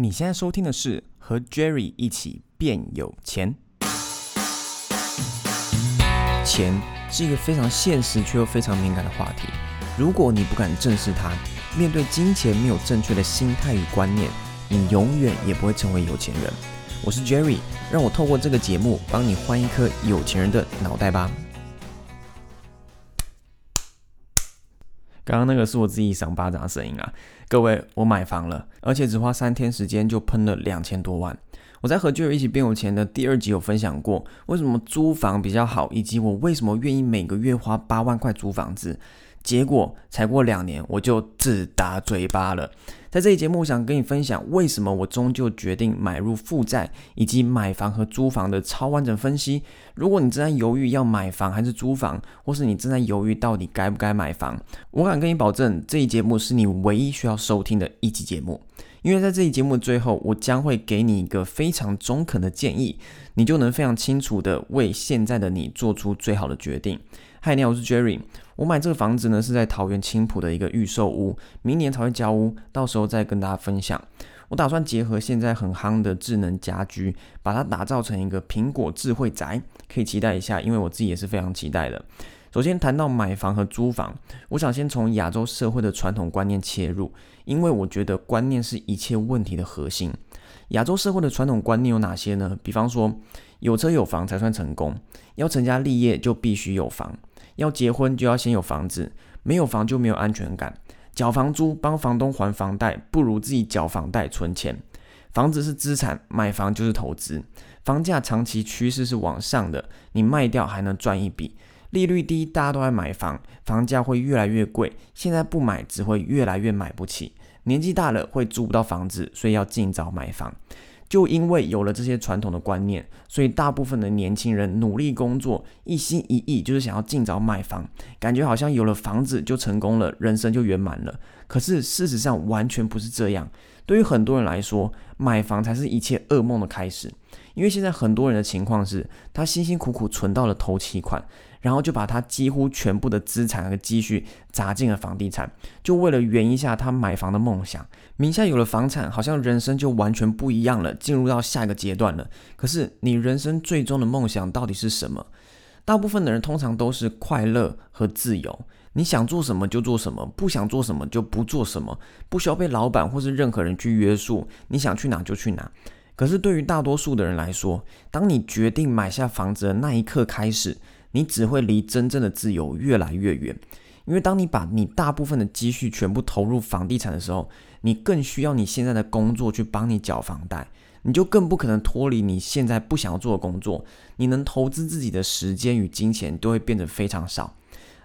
你现在收听的是和 Jerry 一起变有钱。钱是一个非常现实却又非常敏感的话题。如果你不敢正视它，面对金钱没有正确的心态与观念，你永远也不会成为有钱人。我是 Jerry，让我透过这个节目帮你换一颗有钱人的脑袋吧。刚刚那个是我自己赏巴掌的声音啊！各位，我买房了，而且只花三天时间就喷了两千多万。我在和巨友一起变有钱的第二集有分享过，为什么租房比较好，以及我为什么愿意每个月花八万块租房子。结果才过两年，我就自打嘴巴了。在这一节目，我想跟你分享为什么我终究决定买入负债，以及买房和租房的超完整分析。如果你正在犹豫要买房还是租房，或是你正在犹豫到底该不该买房，我敢跟你保证，这一节目是你唯一需要收听的一集节目。因为在这一节目的最后，我将会给你一个非常中肯的建议，你就能非常清楚地为现在的你做出最好的决定。嗨，你好，我是 Jerry。我买这个房子呢，是在桃园青埔的一个预售屋，明年才会交屋，到时候再跟大家分享。我打算结合现在很夯的智能家居，把它打造成一个苹果智慧宅，可以期待一下，因为我自己也是非常期待的。首先谈到买房和租房，我想先从亚洲社会的传统观念切入，因为我觉得观念是一切问题的核心。亚洲社会的传统观念有哪些呢？比方说，有车有房才算成功，要成家立业就必须有房。要结婚就要先有房子，没有房就没有安全感。缴房租帮房东还房贷，不如自己缴房贷存钱。房子是资产，买房就是投资。房价长期趋势是往上的，你卖掉还能赚一笔。利率低，大家都在买房，房价会越来越贵。现在不买，只会越来越买不起。年纪大了会租不到房子，所以要尽早买房。就因为有了这些传统的观念，所以大部分的年轻人努力工作，一心一意就是想要尽早买房，感觉好像有了房子就成功了，人生就圆满了。可是事实上完全不是这样。对于很多人来说，买房才是一切噩梦的开始。因为现在很多人的情况是，他辛辛苦苦存到了头期款。然后就把他几乎全部的资产和积蓄砸进了房地产，就为了圆一下他买房的梦想。名下有了房产，好像人生就完全不一样了，进入到下一个阶段了。可是你人生最终的梦想到底是什么？大部分的人通常都是快乐和自由。你想做什么就做什么，不想做什么就不做什么，不需要被老板或是任何人去约束。你想去哪就去哪。可是对于大多数的人来说，当你决定买下房子的那一刻开始，你只会离真正的自由越来越远，因为当你把你大部分的积蓄全部投入房地产的时候，你更需要你现在的工作去帮你缴房贷，你就更不可能脱离你现在不想要做的工作，你能投资自己的时间与金钱都会变得非常少。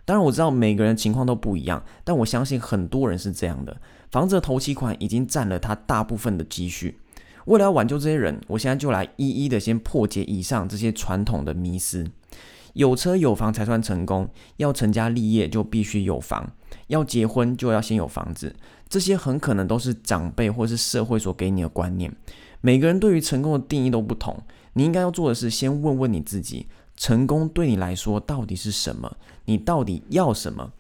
当然我知道每个人情况都不一样，但我相信很多人是这样的，房子的头期款已经占了他大部分的积蓄。为了要挽救这些人，我现在就来一一的先破解以上这些传统的迷思。有车有房才算成功，要成家立业就必须有房，要结婚就要先有房子。这些很可能都是长辈或是社会所给你的观念。每个人对于成功的定义都不同，你应该要做的是先问问你自己：成功对你来说到底是什么？你到底要什么？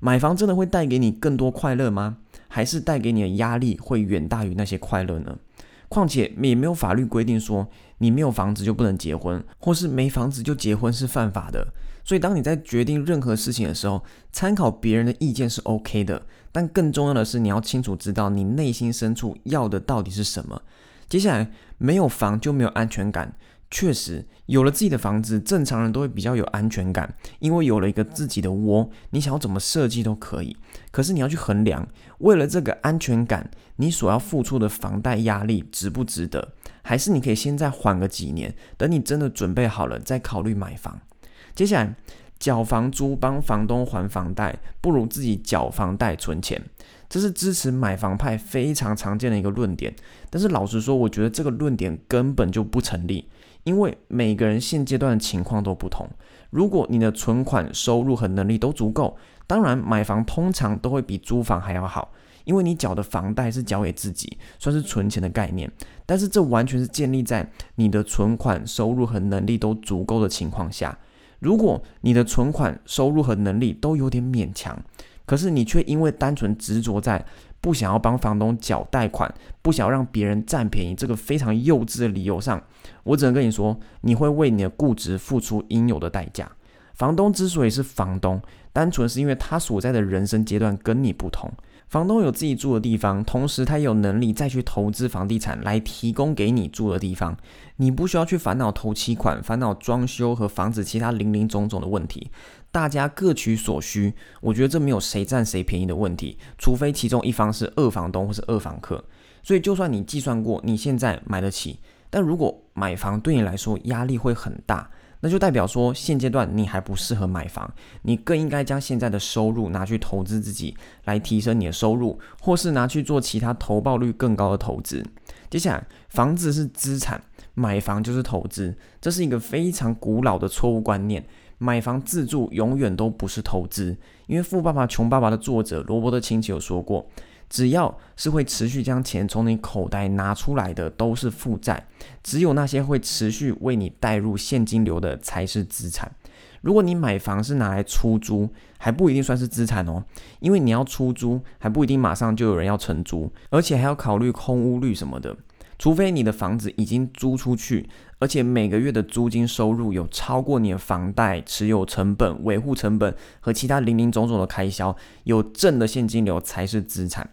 买房真的会带给你更多快乐吗？还是带给你的压力会远大于那些快乐呢？况且也没有法律规定说你没有房子就不能结婚，或是没房子就结婚是犯法的。所以当你在决定任何事情的时候，参考别人的意见是 OK 的，但更重要的是你要清楚知道你内心深处要的到底是什么。接下来，没有房就没有安全感。确实，有了自己的房子，正常人都会比较有安全感，因为有了一个自己的窝，你想要怎么设计都可以。可是你要去衡量，为了这个安全感，你所要付出的房贷压力值不值得？还是你可以先再缓个几年，等你真的准备好了再考虑买房。接下来，缴房租帮房东还房贷，不如自己缴房贷存钱。这是支持买房派非常常见的一个论点。但是老实说，我觉得这个论点根本就不成立。因为每个人现阶段的情况都不同，如果你的存款、收入和能力都足够，当然买房通常都会比租房还要好，因为你缴的房贷是缴给自己，算是存钱的概念。但是这完全是建立在你的存款、收入和能力都足够的情况下。如果你的存款、收入和能力都有点勉强，可是你却因为单纯执着在不想要帮房东缴贷款，不想要让别人占便宜这个非常幼稚的理由上，我只能跟你说，你会为你的固执付出应有的代价。房东之所以是房东，单纯是因为他所在的人生阶段跟你不同。房东有自己住的地方，同时他有能力再去投资房地产来提供给你住的地方。你不需要去烦恼头期款、烦恼装修和房子其他林林总总的问题。大家各取所需，我觉得这没有谁占谁便宜的问题，除非其中一方是二房东或是二房客。所以，就算你计算过你现在买得起，但如果买房对你来说压力会很大。那就代表说，现阶段你还不适合买房，你更应该将现在的收入拿去投资自己，来提升你的收入，或是拿去做其他投报率更高的投资。接下来，房子是资产，买房就是投资，这是一个非常古老的错误观念。买房自住永远都不是投资，因为《富爸爸穷爸爸》的作者罗伯特清崎有说过。只要是会持续将钱从你口袋拿出来的都是负债，只有那些会持续为你带入现金流的才是资产。如果你买房是拿来出租，还不一定算是资产哦，因为你要出租还不一定马上就有人要承租，而且还要考虑空屋率什么的。除非你的房子已经租出去，而且每个月的租金收入有超过你的房贷、持有成本、维护成本和其他林林总总的开销，有正的现金流才是资产。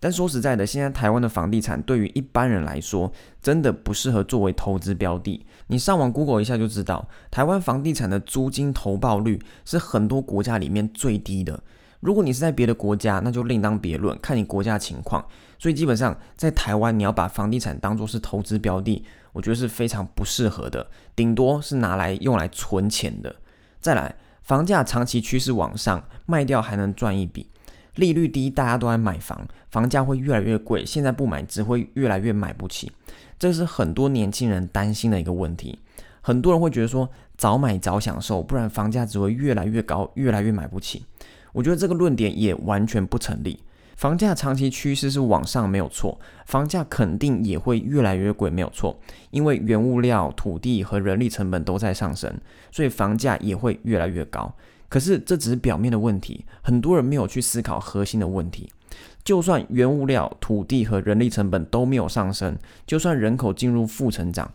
但说实在的，现在台湾的房地产对于一般人来说，真的不适合作为投资标的。你上网 Google 一下就知道，台湾房地产的租金投报率是很多国家里面最低的。如果你是在别的国家，那就另当别论，看你国家情况。所以基本上在台湾，你要把房地产当作是投资标的，我觉得是非常不适合的，顶多是拿来用来存钱的。再来，房价长期趋势往上，卖掉还能赚一笔。利率低，大家都在买房，房价会越来越贵。现在不买，只会越来越买不起。这是很多年轻人担心的一个问题。很多人会觉得说，早买早享受，不然房价只会越来越高，越来越买不起。我觉得这个论点也完全不成立。房价长期趋势是往上，没有错。房价肯定也会越来越贵，没有错。因为原物料、土地和人力成本都在上升，所以房价也会越来越高。可是这只是表面的问题，很多人没有去思考核心的问题。就算原物料、土地和人力成本都没有上升，就算人口进入负成长，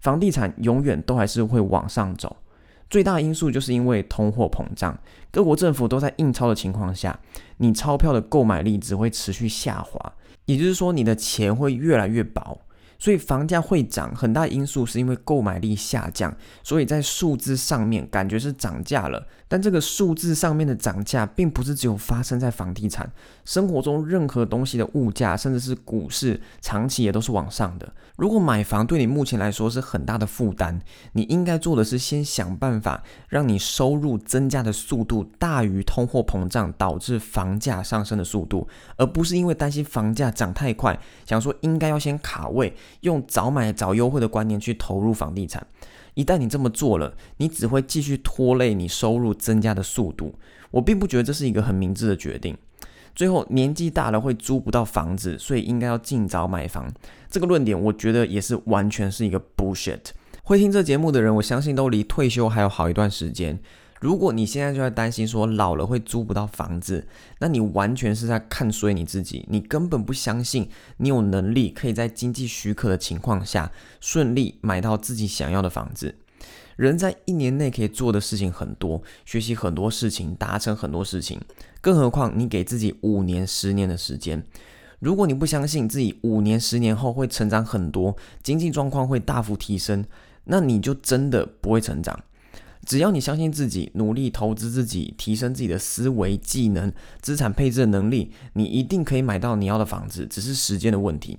房地产永远都还是会往上走。最大因素就是因为通货膨胀，各国政府都在印钞的情况下，你钞票的购买力只会持续下滑，也就是说你的钱会越来越薄。所以房价会涨，很大因素是因为购买力下降，所以在数字上面感觉是涨价了。但这个数字上面的涨价，并不是只有发生在房地产，生活中任何东西的物价，甚至是股市，长期也都是往上的。如果买房对你目前来说是很大的负担，你应该做的是先想办法让你收入增加的速度大于通货膨胀导致房价上升的速度，而不是因为担心房价涨太快，想说应该要先卡位。用早买早优惠的观念去投入房地产，一旦你这么做了，你只会继续拖累你收入增加的速度。我并不觉得这是一个很明智的决定。最后，年纪大了会租不到房子，所以应该要尽早买房。这个论点，我觉得也是完全是一个 bullshit。会听这节目的人，我相信都离退休还有好一段时间。如果你现在就在担心说老了会租不到房子，那你完全是在看衰你自己。你根本不相信你有能力可以在经济许可的情况下顺利买到自己想要的房子。人在一年内可以做的事情很多，学习很多事情，达成很多事情。更何况你给自己五年、十年的时间，如果你不相信自己五年、十年后会成长很多，经济状况会大幅提升，那你就真的不会成长。只要你相信自己，努力投资自己，提升自己的思维、技能、资产配置的能力，你一定可以买到你要的房子，只是时间的问题。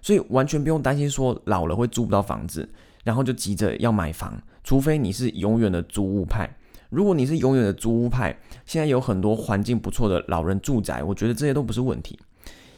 所以完全不用担心说老了会租不到房子，然后就急着要买房。除非你是永远的租屋派。如果你是永远的租屋派，现在有很多环境不错的老人住宅，我觉得这些都不是问题。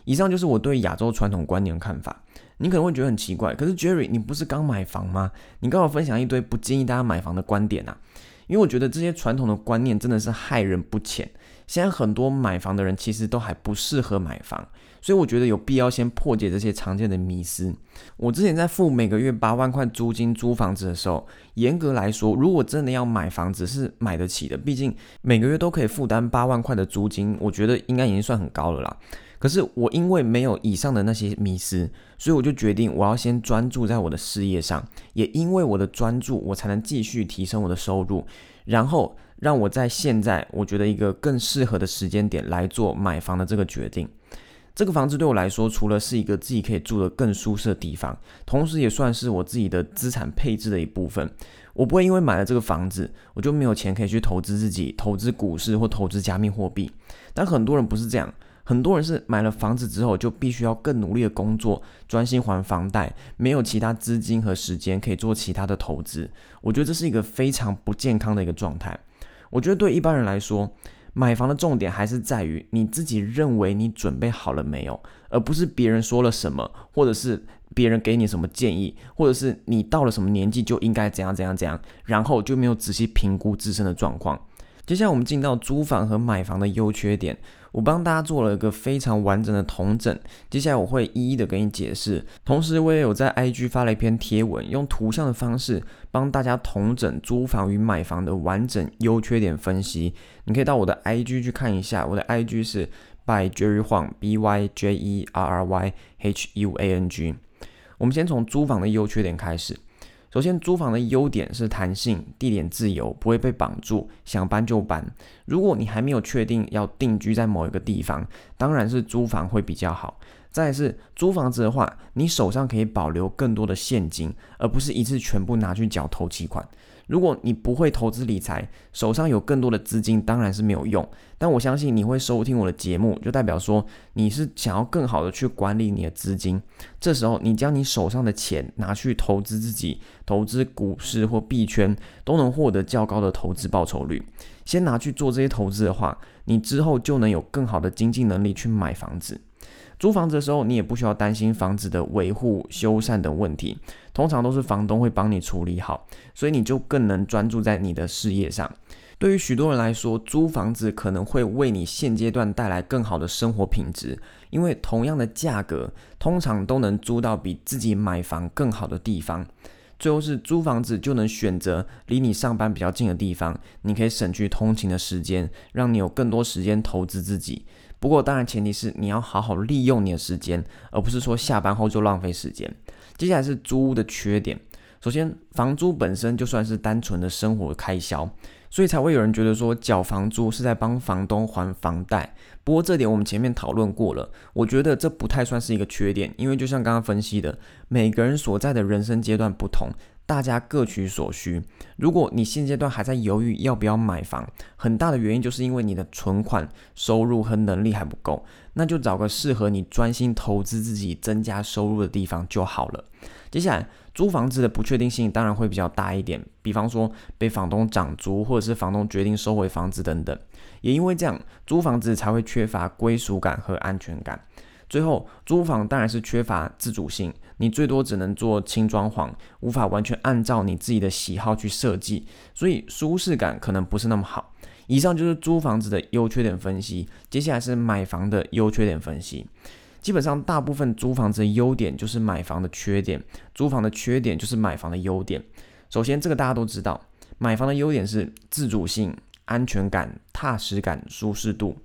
以上就是我对亚洲传统观念的看法。你可能会觉得很奇怪，可是 Jerry，你不是刚买房吗？你刚好分享一堆不建议大家买房的观点啊。因为我觉得这些传统的观念真的是害人不浅。现在很多买房的人其实都还不适合买房，所以我觉得有必要先破解这些常见的迷思。我之前在付每个月八万块租金租房子的时候，严格来说，如果真的要买房子是买得起的，毕竟每个月都可以负担八万块的租金，我觉得应该已经算很高了啦。可是我因为没有以上的那些迷失，所以我就决定我要先专注在我的事业上。也因为我的专注，我才能继续提升我的收入，然后让我在现在我觉得一个更适合的时间点来做买房的这个决定。这个房子对我来说，除了是一个自己可以住得更舒适的地方，同时也算是我自己的资产配置的一部分。我不会因为买了这个房子，我就没有钱可以去投资自己，投资股市或投资加密货币。但很多人不是这样，很多人是买了房子之后就必须要更努力的工作，专心还房贷，没有其他资金和时间可以做其他的投资。我觉得这是一个非常不健康的一个状态。我觉得对一般人来说，买房的重点还是在于你自己认为你准备好了没有，而不是别人说了什么，或者是别人给你什么建议，或者是你到了什么年纪就应该怎样怎样怎样，然后就没有仔细评估自身的状况。接下来我们进到租房和买房的优缺点，我帮大家做了一个非常完整的统整。接下来我会一一的给你解释，同时我也有在 IG 发了一篇贴文，用图像的方式帮大家统整租房与买房的完整优缺点分析。你可以到我的 IG 去看一下，我的 IG 是 by Jerry Huang B Y J E R R Y H U A N G。我们先从租房的优缺点开始。首先，租房的优点是弹性、地点自由，不会被绑住，想搬就搬。如果你还没有确定要定居在某一个地方，当然是租房会比较好。再是租房子的话，你手上可以保留更多的现金，而不是一次全部拿去缴头期款。如果你不会投资理财，手上有更多的资金当然是没有用。但我相信你会收听我的节目，就代表说你是想要更好的去管理你的资金。这时候，你将你手上的钱拿去投资自己，投资股市或币圈，都能获得较高的投资报酬率。先拿去做这些投资的话，你之后就能有更好的经济能力去买房子。租房子的时候，你也不需要担心房子的维护、修缮等问题，通常都是房东会帮你处理好，所以你就更能专注在你的事业上。对于许多人来说，租房子可能会为你现阶段带来更好的生活品质，因为同样的价格，通常都能租到比自己买房更好的地方。最后是租房子就能选择离你上班比较近的地方，你可以省去通勤的时间，让你有更多时间投资自己。不过，当然前提是你要好好利用你的时间，而不是说下班后就浪费时间。接下来是租屋的缺点。首先，房租本身就算是单纯的生活开销，所以才会有人觉得说缴房租是在帮房东还房贷。不过这点我们前面讨论过了，我觉得这不太算是一个缺点，因为就像刚刚分析的，每个人所在的人生阶段不同。大家各取所需。如果你现阶段还在犹豫要不要买房，很大的原因就是因为你的存款、收入和能力还不够，那就找个适合你专心投资自己、增加收入的地方就好了。接下来，租房子的不确定性当然会比较大一点，比方说被房东涨租，或者是房东决定收回房子等等。也因为这样，租房子才会缺乏归属感和安全感。最后，租房当然是缺乏自主性，你最多只能做轻装潢，无法完全按照你自己的喜好去设计，所以舒适感可能不是那么好。以上就是租房子的优缺点分析，接下来是买房的优缺点分析。基本上，大部分租房子的优点就是买房的缺点，租房的缺点就是买房的优点。首先，这个大家都知道，买房的优点是自主性、安全感、踏实感、舒适度。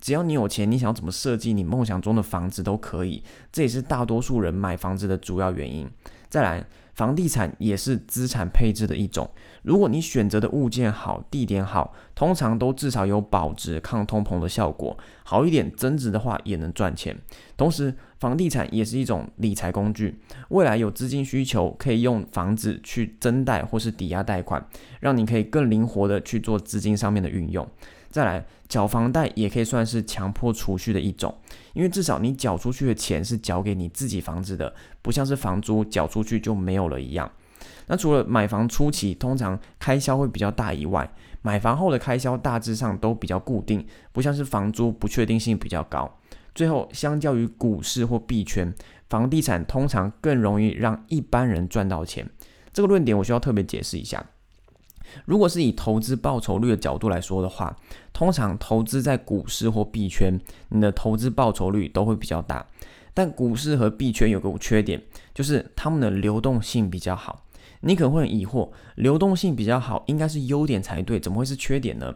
只要你有钱，你想要怎么设计你梦想中的房子都可以，这也是大多数人买房子的主要原因。再来，房地产也是资产配置的一种。如果你选择的物件好，地点好，通常都至少有保值、抗通膨的效果。好一点，增值的话也能赚钱。同时，房地产也是一种理财工具。未来有资金需求，可以用房子去增贷或是抵押贷款，让你可以更灵活的去做资金上面的运用。再来，缴房贷也可以算是强迫储蓄的一种，因为至少你缴出去的钱是缴给你自己房子的，不像是房租缴出去就没有了一样。那除了买房初期通常开销会比较大以外，买房后的开销大致上都比较固定，不像是房租不确定性比较高。最后，相较于股市或币圈，房地产通常更容易让一般人赚到钱。这个论点我需要特别解释一下。如果是以投资报酬率的角度来说的话，通常投资在股市或币圈，你的投资报酬率都会比较大。但股市和币圈有个缺点，就是它们的流动性比较好。你可能会很疑惑，流动性比较好应该是优点才对，怎么会是缺点呢？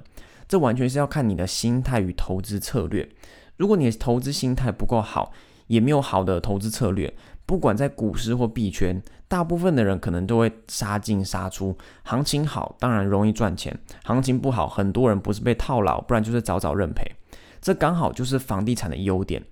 这完全是要看你的心态与投资策略。如果你的投资心态不够好，也没有好的投资策略，不管在股市或币圈，大部分的人可能都会杀进杀出。行情好，当然容易赚钱；行情不好，很多人不是被套牢，不然就是早早认赔。这刚好就是房地产的优点。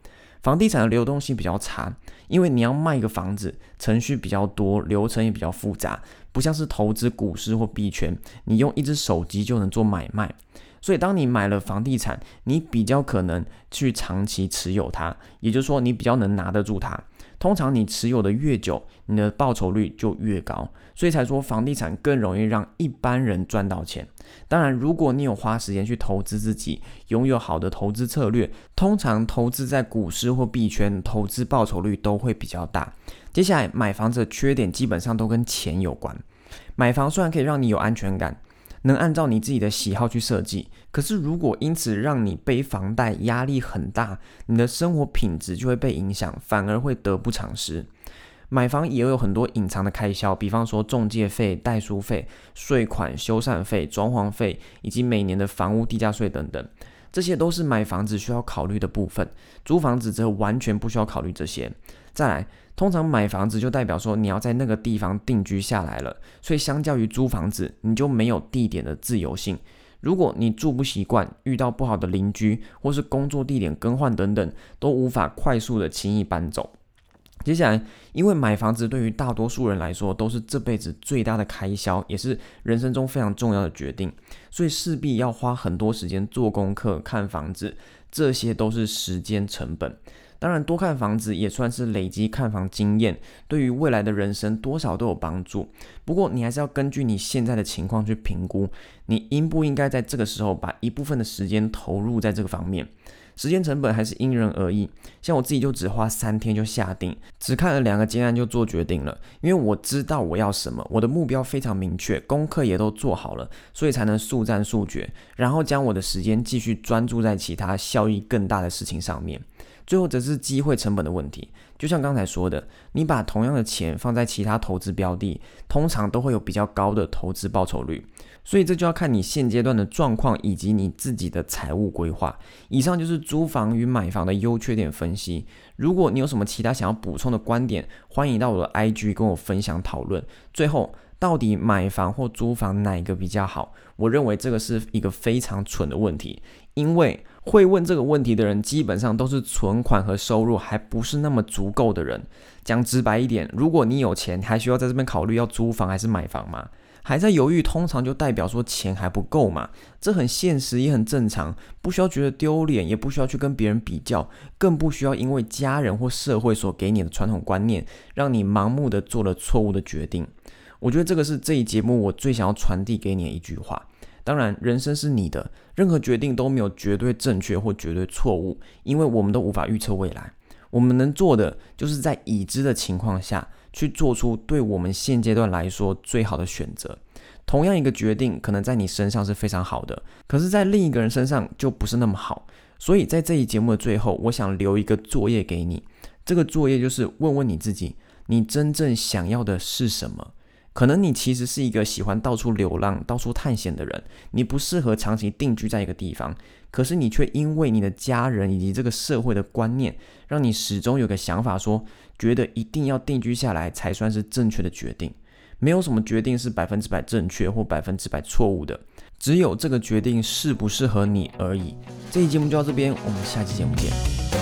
房地产的流动性比较差，因为你要卖一个房子，程序比较多，流程也比较复杂，不像是投资股市或币圈，你用一只手机就能做买卖。所以，当你买了房地产，你比较可能去长期持有它，也就是说，你比较能拿得住它。通常你持有的越久，你的报酬率就越高，所以才说房地产更容易让一般人赚到钱。当然，如果你有花时间去投资自己，拥有好的投资策略，通常投资在股市或币圈，投资报酬率都会比较大。接下来，买房子的缺点基本上都跟钱有关。买房虽然可以让你有安全感。能按照你自己的喜好去设计，可是如果因此让你背房贷压力很大，你的生活品质就会被影响，反而会得不偿失。买房也有很多隐藏的开销，比方说中介费、代书费、税款、修缮费、装潢费，以及每年的房屋地价税等等，这些都是买房子需要考虑的部分。租房子则完全不需要考虑这些。再来。通常买房子就代表说你要在那个地方定居下来了，所以相较于租房子，你就没有地点的自由性。如果你住不习惯，遇到不好的邻居，或是工作地点更换等等，都无法快速的轻易搬走。接下来，因为买房子对于大多数人来说都是这辈子最大的开销，也是人生中非常重要的决定，所以势必要花很多时间做功课、看房子，这些都是时间成本。当然，多看房子也算是累积看房经验，对于未来的人生多少都有帮助。不过，你还是要根据你现在的情况去评估，你应不应该在这个时候把一部分的时间投入在这个方面。时间成本还是因人而异。像我自己就只花三天就下定，只看了两个建案就做决定了，因为我知道我要什么，我的目标非常明确，功课也都做好了，所以才能速战速决，然后将我的时间继续专注在其他效益更大的事情上面。最后则是机会成本的问题，就像刚才说的，你把同样的钱放在其他投资标的，通常都会有比较高的投资报酬率。所以这就要看你现阶段的状况以及你自己的财务规划。以上就是租房与买房的优缺点分析。如果你有什么其他想要补充的观点，欢迎到我的 IG 跟我分享讨论。最后，到底买房或租房哪一个比较好？我认为这个是一个非常蠢的问题，因为。会问这个问题的人，基本上都是存款和收入还不是那么足够的人。讲直白一点，如果你有钱，还需要在这边考虑要租房还是买房吗？还在犹豫，通常就代表说钱还不够嘛。这很现实，也很正常，不需要觉得丢脸，也不需要去跟别人比较，更不需要因为家人或社会所给你的传统观念，让你盲目的做了错误的决定。我觉得这个是这一节目我最想要传递给你的一句话。当然，人生是你的，任何决定都没有绝对正确或绝对错误，因为我们都无法预测未来。我们能做的，就是在已知的情况下去做出对我们现阶段来说最好的选择。同样一个决定，可能在你身上是非常好的，可是，在另一个人身上就不是那么好。所以在这一节目的最后，我想留一个作业给你。这个作业就是问问你自己：你真正想要的是什么？可能你其实是一个喜欢到处流浪、到处探险的人，你不适合长期定居在一个地方。可是你却因为你的家人以及这个社会的观念，让你始终有个想法说，觉得一定要定居下来才算是正确的决定。没有什么决定是百分之百正确或百分之百错误的，只有这个决定适不适合你而已。这期节目就到这边，我们下期节目见。